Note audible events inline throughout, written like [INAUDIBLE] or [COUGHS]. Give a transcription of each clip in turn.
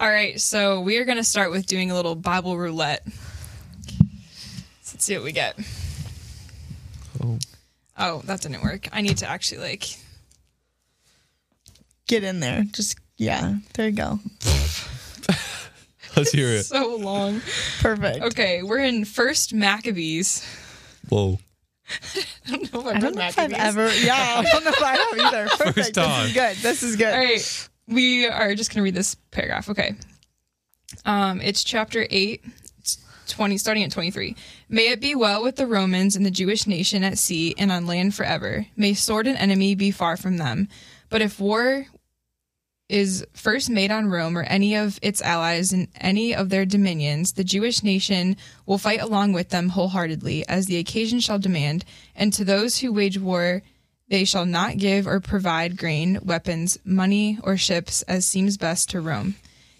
All right, so we are going to start with doing a little Bible roulette. Let's see what we get. Oh. Oh, that didn't work. I need to actually like. Get in there. Just yeah. There you go. [LAUGHS] Let's hear it. So long. Perfect. Okay, we're in First Maccabees. Whoa. [LAUGHS] I don't know if I've I don't know if I've Maccabees. ever. Yeah, I don't know if I have either. [LAUGHS] Perfect. time. This is good. This is good. All right, we are just going to read this paragraph. Okay. Um, it's chapter 8, 20, starting at 23. May it be well with the Romans and the Jewish nation at sea and on land forever. May sword and enemy be far from them. But if war is first made on Rome or any of its allies in any of their dominions, the Jewish nation will fight along with them wholeheartedly, as the occasion shall demand, and to those who wage war they shall not give or provide grain, weapons, money, or ships as seems best to Rome.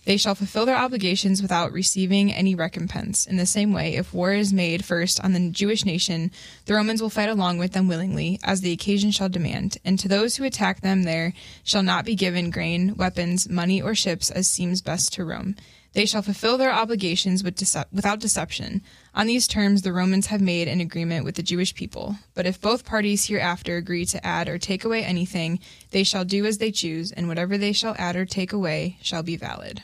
They shall fulfill their obligations without receiving any recompense. In the same way, if war is made first on the Jewish nation, the Romans will fight along with them willingly, as the occasion shall demand. And to those who attack them there shall not be given grain, weapons, money, or ships as seems best to Rome. They shall fulfill their obligations with dece- without deception. On these terms, the Romans have made an agreement with the Jewish people. But if both parties hereafter agree to add or take away anything, they shall do as they choose, and whatever they shall add or take away shall be valid.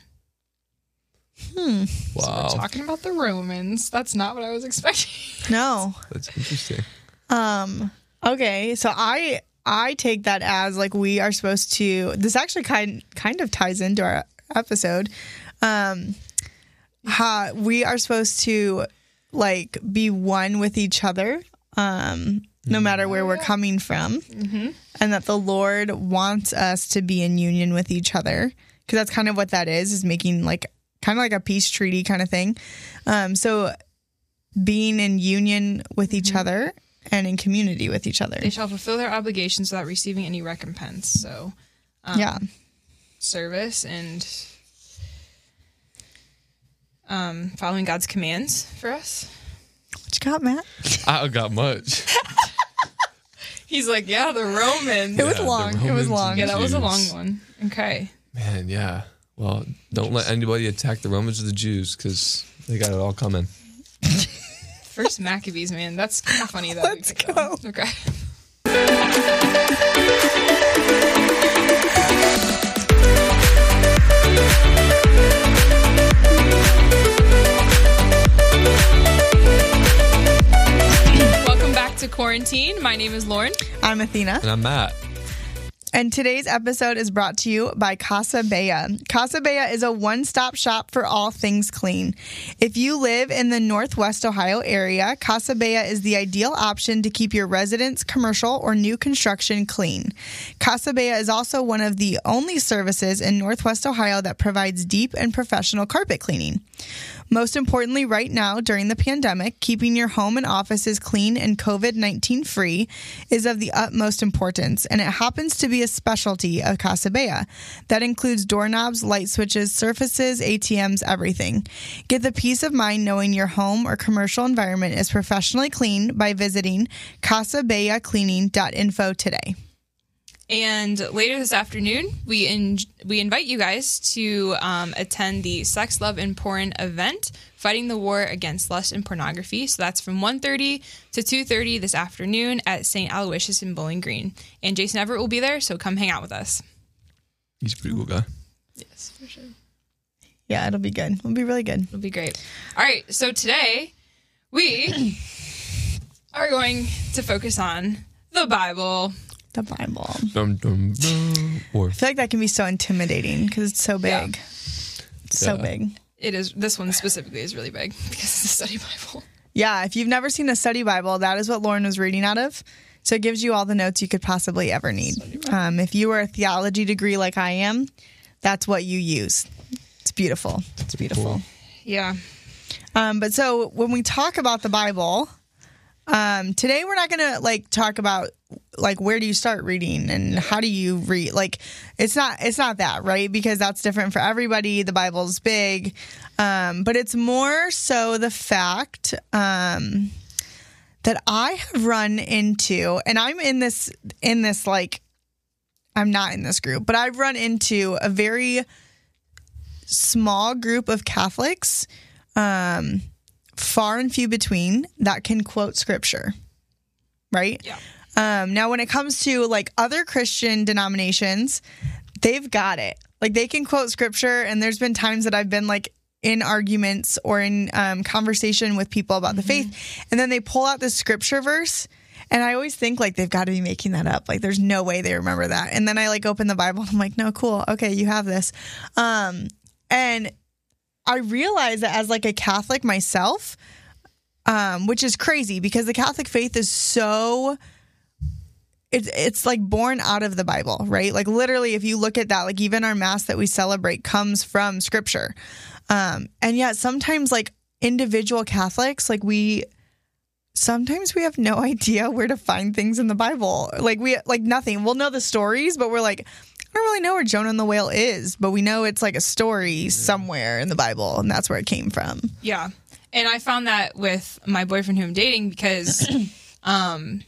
So Wow. we're talking about the Romans. That's not what I was expecting. [LAUGHS] No. That's interesting. Um. Okay. So I I take that as like we are supposed to. This actually kind kind of ties into our episode. Um. How we are supposed to like be one with each other. Um. No matter where we're coming from, and that the Lord wants us to be in union with each other because that's kind of what that is is making like kind of like a peace treaty kind of thing. Um. So being in union with each other and in community with each other. They shall fulfill their obligations without receiving any recompense. So, um, yeah. service and um, following God's commands for us. What you got, Matt? I don't got much. [LAUGHS] He's like, yeah, the Romans. It was Yeah, the long. It was Romans long. and Yeah, that was a long Jews. one. Okay. Man, yeah. Well, don't let anybody attack the Romans or the Jews because they got it all coming. [LAUGHS] First Maccabees, man. That's kind of [LAUGHS] funny that we Let's picked that one. go. Okay. Welcome back to quarantine. My name is Lauren. I'm Athena. And I'm Matt. And today's episode is brought to you by Casa Bella. Casa Bella is a one stop shop for all things clean. If you live in the Northwest Ohio area, Casa Bella is the ideal option to keep your residence, commercial, or new construction clean. Casa Bella is also one of the only services in Northwest Ohio that provides deep and professional carpet cleaning. Most importantly, right now during the pandemic, keeping your home and offices clean and COVID 19 free is of the utmost importance, and it happens to be a specialty of Casa Bella. That includes doorknobs, light switches, surfaces, ATMs, everything. Get the peace of mind knowing your home or commercial environment is professionally cleaned by visiting casabellacleaning.info today. And later this afternoon, we in, we invite you guys to um, attend the Sex, Love, and Porn event, fighting the war against lust and pornography. So that's from 1.30 to 2.30 this afternoon at St. Aloysius in Bowling Green. And Jason Evert will be there, so come hang out with us. He's a pretty cool guy. Yes, for sure. Yeah, it'll be good. It'll be really good. It'll be great. All right, so today we [COUGHS] are going to focus on the Bible. The Bible. Dum, dum, dum. Or I feel like that can be so intimidating because it's so Yeah. big. It's so Yeah. big. It is this one specifically is really big because it's a study Bible. Yeah, if you've never seen a study Bible, that is what Lauren was reading out of. So it gives you all the notes you could possibly ever need. Um, if you were a theology degree like I am, that's what you use. It's beautiful. It's beautiful. Yeah. Um, but so when we talk about the Bible, um, today we're not gonna like talk about like where do you start reading and how do you read like it's not it's not that right? Because that's different for everybody. The bible's big. Um but it's more so the fact um that i have run into and i'm in this in this like i'm not in this group but i've run into a very small group of Catholics, um, far and few between, that can quote scripture, right? Yeah. Um, now, when it comes to like other Christian denominations, they've got it. Like they can quote scripture, and there's been times that I've been like in arguments or in um, conversation with people about the faith, and then they pull out this scripture verse. And I always think like they've got to be making that up. Like there's no way they remember that. And then I like open the Bible and I'm like, no, cool. Okay, you have this. Um, and I realize that as like a Catholic myself, um, which is crazy because the Catholic faith is so it's it's like born out of the Bible, right? Like literally, if you look at that, like even our mass that we celebrate comes from Scripture, um, and yet sometimes like individual Catholics, like we sometimes we have no [LAUGHS] idea where to find things in the Bible. Like we like nothing. We'll know the stories, but we're like, don't really know where Jonah and the whale is, but we know it's like a story somewhere in the Bible, and that's where it came from. Yeah. And I found that with my boyfriend who I'm dating because [CLEARS THROAT] um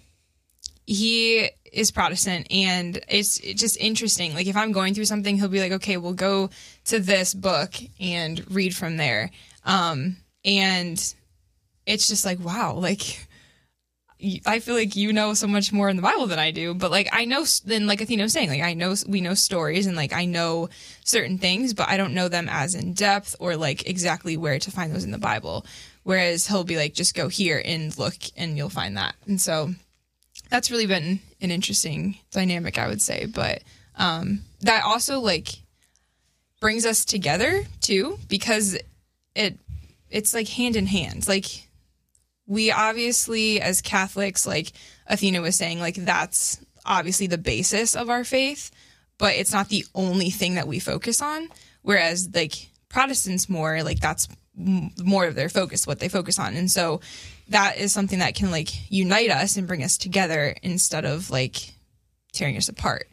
he is Protestant and it's it's just interesting. Like if I'm going through something, he'll be like, "Okay, we'll go to this book and read from there." Um and it's just like, wow, like y- I feel like you know so much more in the Bible than I do, but like I know, then like Athena was saying, like I know we know stories and like I know certain things, but I don't know them as in depth or like exactly where to find those in the Bible. Whereas he'll be like, just go here and look, and you'll find that. And so that's really been an interesting dynamic, I would say. But um, that also like brings us together too, because it it's like hand in hand. Like we obviously as Catholics, like Athena was saying, like that's obviously the basis of our faith, but it's not the only thing that we focus on. Whereas like Protestants more like that's more of their focus, what they focus on, and so that is something that can like unite us and bring us together instead of like tearing us apart.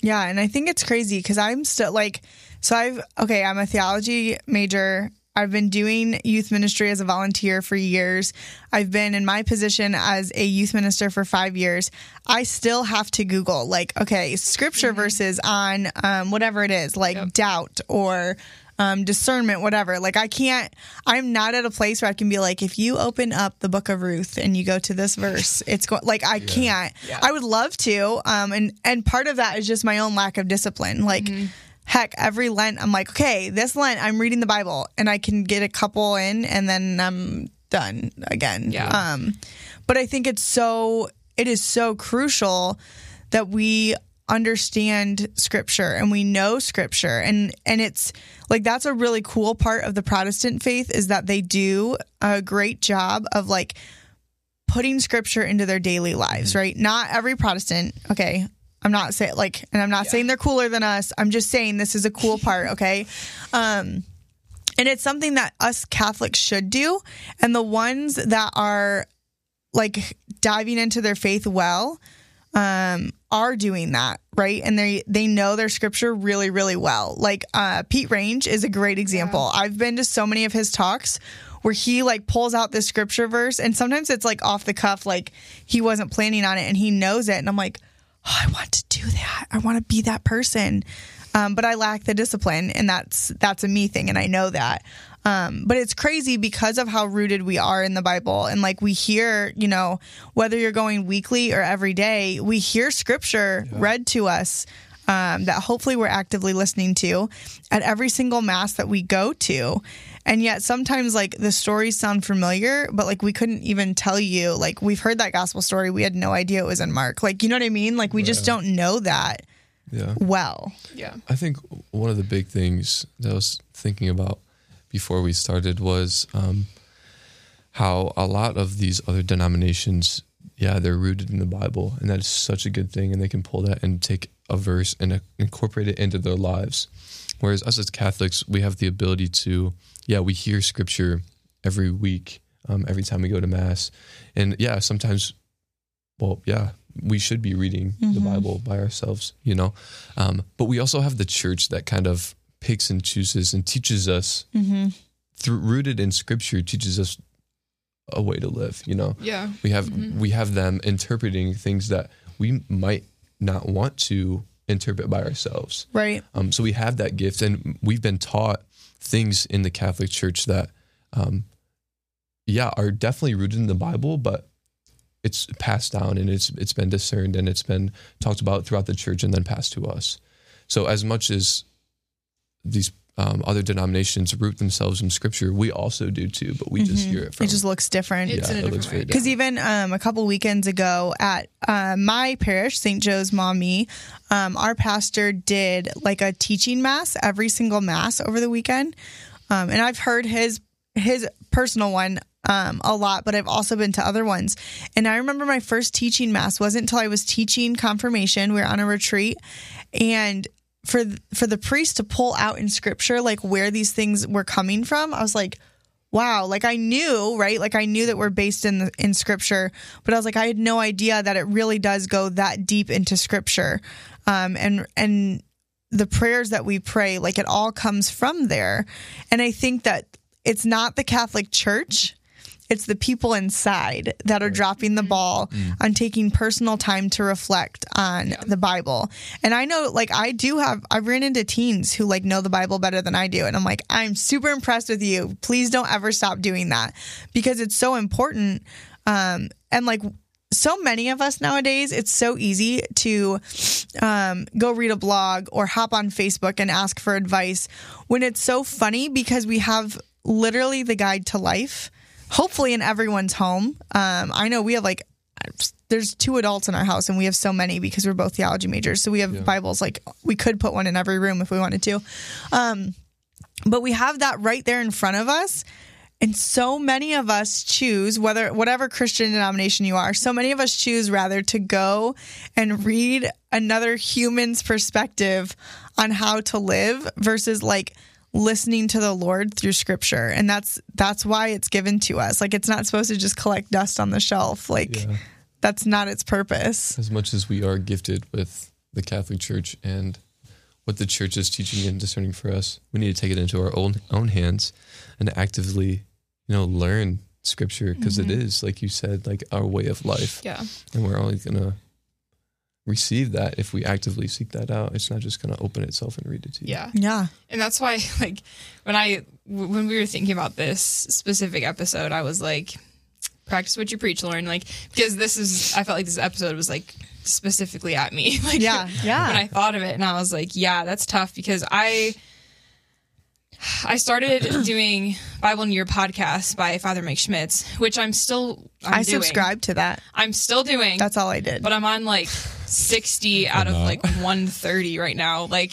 Yeah, and I think it's crazy because I'm still like, so I've okay, I'm a theology major. I've been doing youth ministry as a volunteer for years. I've been in my position as a youth minister for five years. I still have to Google, like, okay, scripture verses on um, whatever it is, like Yep. doubt or um, discernment, whatever. Like, I can't, I'm not at a place where I can be like, if you open up the book of Ruth and you go to this verse, it's going, like, I can't. Yeah. I would love to. Um, and, and part of that is just my own lack of discipline. Like, heck, every Lent, I'm like, okay, this Lent, I'm reading the Bible and I can get a couple in and then I'm done again. Yeah. Um, but I think it's so, it is so crucial that we understand scripture and we know scripture and and it's like that's a really cool part of the protestant faith is that they do a great job of like putting scripture into their daily lives right not every protestant okay i'm not saying like and i'm not saying they're cooler than us. I'm just saying this is a cool part okay? Um and it's something that us catholics should do. And the ones that are like diving into their faith well um are doing that right? And they they know their scripture really really well. Like uh pete range is a great example. I've been to so many of his talks where he like pulls out this scripture verse and sometimes it's like off the cuff like he wasn't planning on it and he knows it. And i'm like oh, i want to do that i want to be that person um, but i lack the discipline and that's that's a me thing and i know that um, but it's crazy because of how rooted we are in the Bible. And like we hear, you know, whether you're going weekly or every day, we hear scripture read to us um, that hopefully we're actively listening to at every single mass that we go to. And yet sometimes like the stories sound familiar, but like we couldn't even tell you, like we've heard that gospel story. We had no idea it was in Mark. Like, you know what I mean? Like we just don't know that Yeah. well. Yeah. I think one of the big things that I was thinking about before we started was um, how a lot of these other denominations, yeah, they're rooted in the Bible, and that is such a good thing, and they can pull that and take a verse and uh, incorporate it into their lives. Whereas us as Catholics, we have the ability to, yeah, we hear Scripture every week, um, every time we go to Mass, and yeah, sometimes well, yeah, we should be reading the Bible by ourselves, you know. Um, but we also have the church that kind of picks and chooses and teaches us through rooted in Scripture, teaches us a way to live. You know, Yeah. we have we have them interpreting things that we might not want to interpret by ourselves. Right. Um, so we have that gift, and we've been taught things in the Catholic Church that, um, yeah, are definitely rooted in the Bible, but it's passed down and it's it's been discerned and it's been talked about throughout the church and then passed to us. So as much as these um, other denominations root themselves in Scripture, we also do too, but we just hear it from. It just looks different. It's in a it different looks very way. Because even um, a couple weekends ago at uh, my parish, St. Joe's Maumee, um, our pastor did like a teaching mass every single mass over the weekend, um, and I've heard his his personal one um, a lot, but I've also been to other ones. And I remember my first teaching mass wasn't until I was teaching confirmation. We were on a retreat, and for for the priest to pull out in scripture like where these things were coming from, I was like wow like i knew right? Like i knew that we're based in the, in scripture but i was like i had no idea that it really does go that deep into scripture. Um and and the prayers that we pray like it all comes from there. And i think that it's not the catholic church it's the people inside that are dropping the ball on taking personal time to reflect on the Bible. And I know, like, I do have, I've ran into teens who, like, know the Bible better than I do. And I'm like, I'm super impressed with you. Please don't ever stop doing that because it's so important. Um, and, like, so many of us nowadays, it's so easy to um, go read a blog or hop on Facebook and ask for advice when it's so funny because we have literally the guide to life, hopefully in everyone's home. Um, I know we have like, there's two adults in our house and we have so many because we're both theology majors. So we have Bibles, like we could put one in every room if we wanted to. Um, but we have that right there in front of us. And so many of us choose, whether whatever Christian denomination you are, so many of us choose rather to go and read another human's perspective on how to live versus like listening to the Lord through scripture. And that's that's why it's given to us. Like it's not supposed to just collect dust on the shelf. Like Yeah. that's not its purpose. as much as we are gifted with the Catholic Church and what the church is teaching and discerning for us, we need to take it into our own own hands and actively, you know, learn Scripture because mm-hmm. is, like you said, like our way of life, Yeah. and we're only gonna receive that if we actively seek that out. It's not just gonna open itself and read it to you. Yeah. Yeah. And that's why, [LAUGHS] like, when I w- when we were thinking about this specific episode, I was like, practice what you preach, Lauren. Like, because this is, I felt like this episode was like specifically at me. [LAUGHS] like, Yeah, yeah. When I thought of it, and I was like, yeah, that's tough because I. I started [COUGHS] doing Bible in a Year podcast by Father Mike Schmitz, which I'm still I'm i doing. subscribe to that. I'm still doing. That's all I did. but I'm on like 60 out of like 130 right now. Like,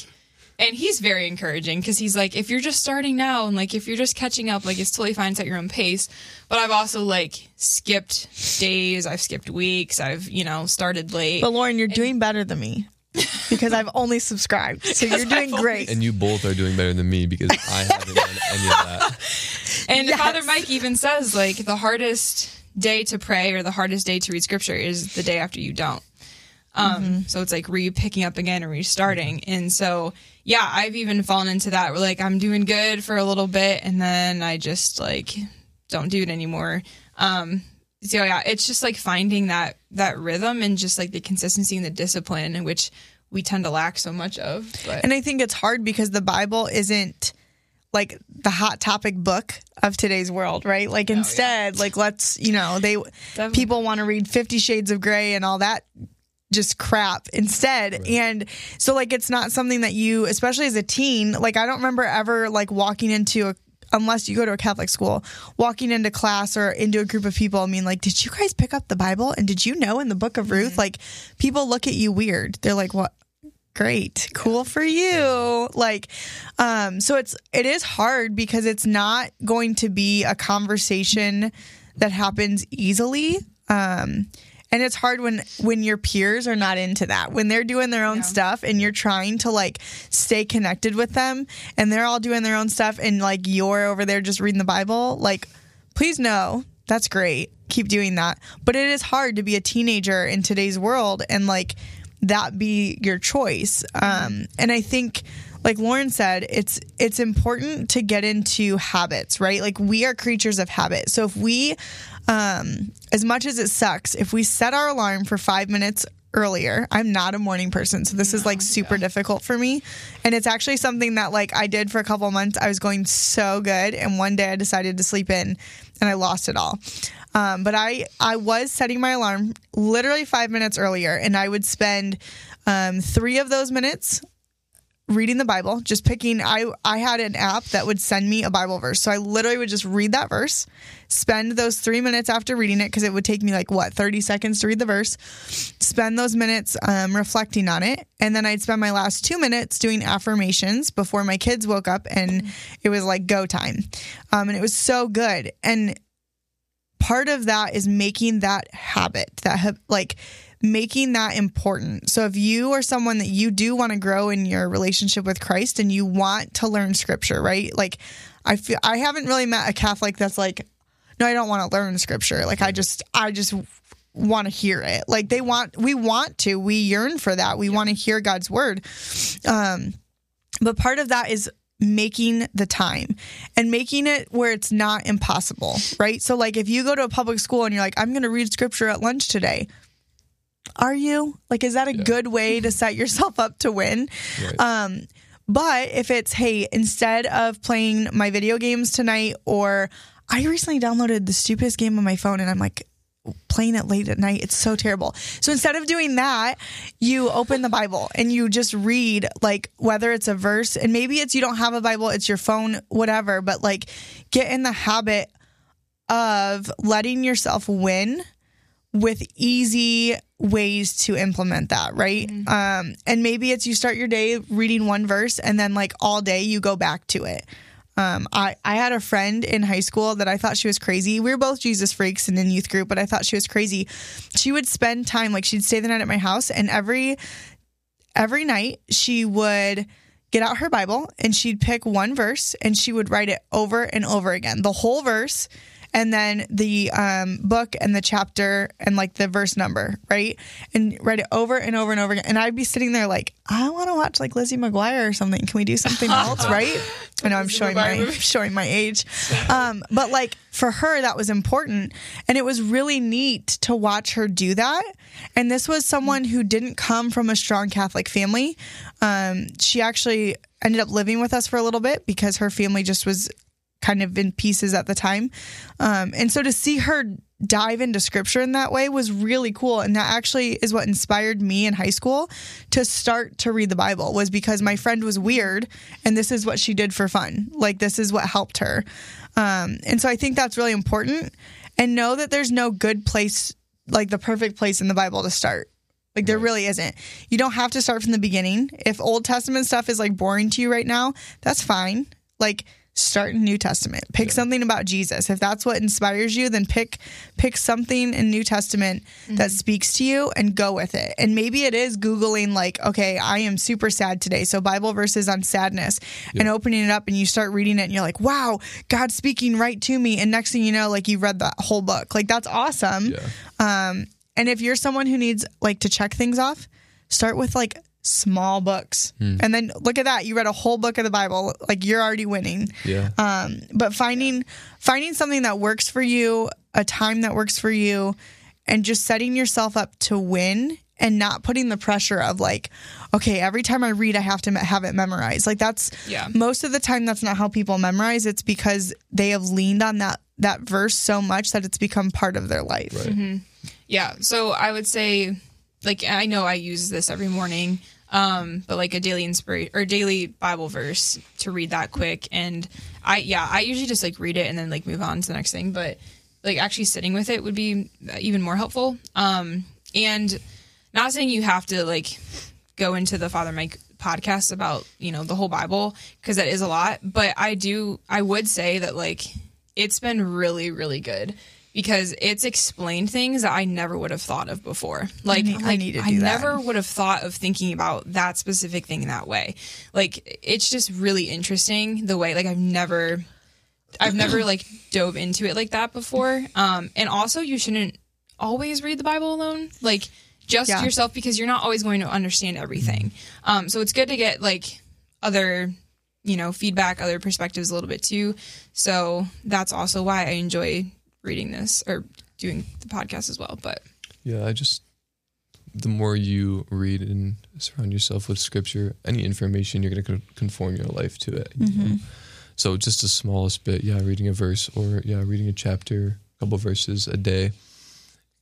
and he's very encouraging because he's like, if you're just starting now and like if you're just catching up, like it's totally fine. It's at your own pace. But I've also like skipped days. I've skipped weeks. I've you know started late. But Lauren, you're doing better than me because I've only subscribed. So you're [LAUGHS] doing great. And you both are doing better than me because I [LAUGHS] haven't done any of that. And Yes. Father Mike even says like the hardest day to pray or the hardest day to read scripture is the day after you don't. Um, so it's like re picking up again and restarting. And so, yeah, I've even fallen into that where like I'm doing good for a little bit and then I just like don't do it anymore. Um, so yeah, it's just like finding that, that rhythm and just like the consistency and the discipline in which we tend to lack so much of. But And I think it's hard because the Bible isn't like the hot topic book of today's world, right? Like instead, like let's, you know, they Definitely. people want to read 50 shades of gray and all that just crap instead. And so like it's not something that you especially as a teen, like I don't remember ever like walking into a unless you go to a Catholic school, walking into class or into a group of people, I mean, like, did you guys pick up the Bible? And did you know in the book of Ruth, like, people look at you weird. They're like, what? Great, cool for you. Like, um, so it's it is hard because it's not going to be a conversation that happens easily. Um, and it's hard when when your peers are not into that. When they're doing their own stuff and you're trying to like stay connected with them and they're all doing their own stuff and like you're over there just reading the bible like please know that's great. Keep doing that. But it is hard to be a teenager in today's world and like that be your choice. Um and i think like Lauren said, it's it's important to get into habits, right? Like we are creatures of habit. So if we um as much as it sucks, if we set our alarm for 5 minutes earlier. I'm not a morning person, so this is like super difficult for me. And it's actually something that like I did for a couple months. I was going so good, and one day I decided to sleep in, and I lost it all. Um, but I I was setting my alarm literally five minutes earlier, and I would spend um, three of those minutes reading the Bible, just picking I I had an app that would send me a Bible verse. So I literally would just read that verse, spend those 3 minutes after reading it cuz it would take me like what, 30 seconds to read the verse, spend those minutes um, reflecting on it, and then I'd spend my last 2 minutes doing affirmations before my kids woke up and it was like go time. Um, and it was so good. And part of that is making that habit, that ha- like making that important. So if you are someone that you do want to grow in your relationship with Christ and you want to learn scripture, right? Like I feel I haven't really met a Catholic that's like no, I don't want to learn scripture. Like I just I just want to hear it. Like they want we want to. We yearn for that. We want to hear God's word. Um but part of that is making the time and making it where it's not impossible, right? So like if you go to a public school and you're like I'm going to read scripture at lunch today, are you? Like, is that a good way to set yourself up to win? Right. Um, but if it's, hey, instead of playing my video games tonight, or I recently downloaded the stupidest game on my phone and I'm like, playing it late at night. It's so terrible. So instead of doing that, you open the Bible and you just read like whether it's a verse and maybe it's you don't have a Bible, it's your phone, whatever, but like get in the habit of letting yourself win with easy ways to implement that, right? Um, and maybe it's you start your day reading one verse and then like all day you go back to it. Um, I, I had a friend in high school that I thought she was crazy. We were both Jesus freaks and in youth group, but I thought she was crazy. She would spend time, like she'd stay the night at my house and every every night she would get out her Bible and she'd pick one verse and she would write it over and over again, the whole verse, and then the um, book and the chapter and like the verse number, right? And write it over and over and over again. And I'd be sitting there like, I want to watch like Lizzie McGuire or something. Can we do something else, [LAUGHS] right? I know I'm showing my [LAUGHS] showing my age, um, but like for her that was important, and it was really neat to watch her do that. And this was someone who didn't come from a strong Catholic family. Um, she actually ended up living with us for a little bit because her family just was kind of in pieces at the time. Um, and so to see her dive into scripture in that way was really cool. And that actually is what inspired me in high school to start to read the Bible was because my friend was weird and this is what she did for fun. Like this is what helped her. Um, and so I think that's really important. And know that there's no good place, like the perfect place in the Bible to start. Like there really isn't. You don't have to start from the beginning. If Old Testament stuff is like boring to you right now, that's fine. Like start in New Testament. Pick something about Jesus. If that's what inspires you, then pick pick something in New Testament that speaks to you and go with it. And maybe it is googling like, okay, I am super sad today, so Bible verses on sadness and opening it up and you start reading it and you're like, "Wow, God's speaking right to me." And next thing you know, like you read the whole book. Like that's awesome. Yeah. Um and if you're someone who needs like to check things off, start with like small books. And then look at that, you read a whole book of the Bible, like you're already winning. Yeah. Um, but finding finding something that works for you, a time that works for you, and just setting yourself up to win and not putting the pressure of like, okay, every time I read, I have to have it memorized. Like that's Yeah. most of the time that's not how people memorize. It's because they have leaned on that that verse so much that it's become part of their life. Right. Yeah. So I would say, like, I know I use this every morning, um, but like a daily inspiration or daily Bible verse to read that quick. And I, yeah, I usually just like read it and then like move on to the next thing. But like actually sitting with it would be even more helpful. Um, and not saying you have to like go into the Father Mike podcast about, you know, the whole Bible because that is a lot. But I do, I would say that like it's been really, really good because it's explained things that I never would have thought of before. Like, need- I need to I that. never would have thought of thinking about that specific thing that way. Like, it's just really interesting the way, like, I've never. I've never [CLEARS THROAT] like dove into it like that before. Um, and also you shouldn't always read the Bible alone. Like just Yeah. yourself because you're not always going to understand everything. Um, so it's good to get like other, you know, feedback, other perspectives a little bit too. So that's also why I enjoy reading this or doing the podcast as well. But Yeah, I just the more you read and surround yourself with scripture, any information, you're going to conform your life to it. you know? Mm-hmm. So just the smallest bit, yeah, reading a verse or yeah, reading a chapter, a couple verses a day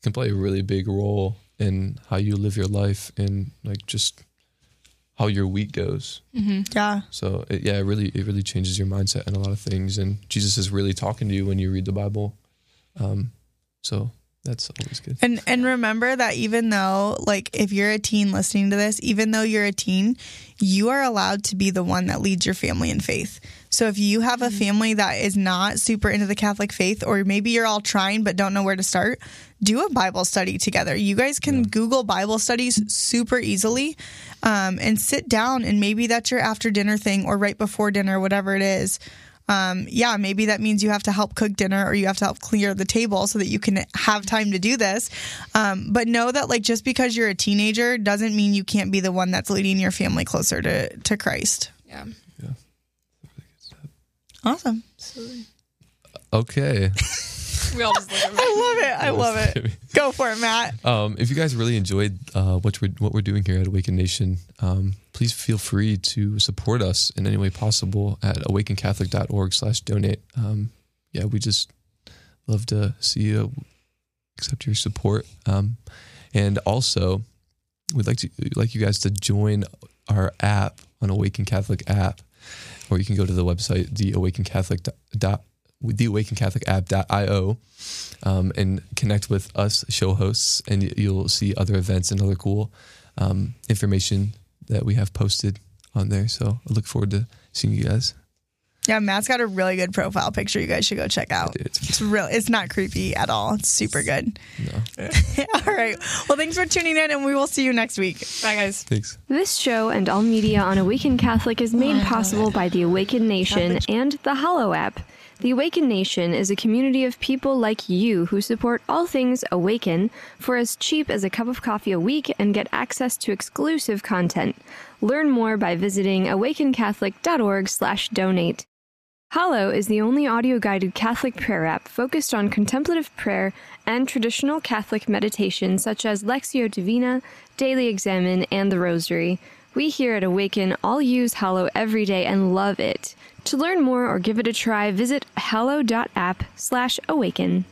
can play a really big role in how you live your life and like just how your week goes. Mm-hmm. Yeah. So it, yeah, it really it really changes your mindset and a lot of things. And Jesus is really talking to you when you read the Bible. Um, so that's always good. And and remember that even though like if you're a teen listening to this, even though you're a teen, you are allowed to be the one that leads your family in faith. So if you have a family that is not super into the Catholic faith or maybe you're all trying but don't know where to start, do a Bible study together. You guys can Google Bible studies super easily um, and sit down and maybe that's your after dinner thing or right before dinner, whatever it is um, yeah, maybe that means you have to help cook dinner or you have to help clear the table so that you can have time to do this. Um, but know that like just because you're a teenager doesn't mean you can't be the one that's leading your family closer to to Christ. Yeah. Yeah. Awesome. Okay. [LAUGHS] [LAUGHS] We all just look at me. I love it. I love it. Go for it, Matt. Um, if you guys really enjoyed uh, what we're what we're doing here at Awaken Nation, um, please feel free to support us in any way possible at awakencatholic.org/donate. Um, yeah, we just love to see you accept your support, um, and also we'd like to like you guys to join our app on Awaken Catholic app, or you can go to the website the Awaken Catholic dot the Awaken Catholic app.io um, and connect with us show hosts, and you'll see other events and other cool um, information that we have posted on there. So I look forward to seeing you guys. Yeah, Matt's got a really good profile picture. You guys should go check out. It's- It's real. It's not creepy at all. It's super good. No, [LAUGHS] all right. Well, thanks for tuning in, and we will see you next week. Bye, guys. thanks. This show and all media on Awaken Catholic is made possible by the Awakened Nation and the Hallow app. The Awaken Nation is a community of people like you who support all things Awaken for as cheap as a cup of coffee a week and get access to exclusive content. Learn more by visiting awakencatholic.org/donate. Hallow is the only audio guided Catholic prayer app focused on contemplative prayer and traditional Catholic meditation such as Lectio Divina, Daily Examen, and the Rosary. We here at Awaken all use Hallow every day and love it. To learn more or give it a try, visit hallow.app slash awaken.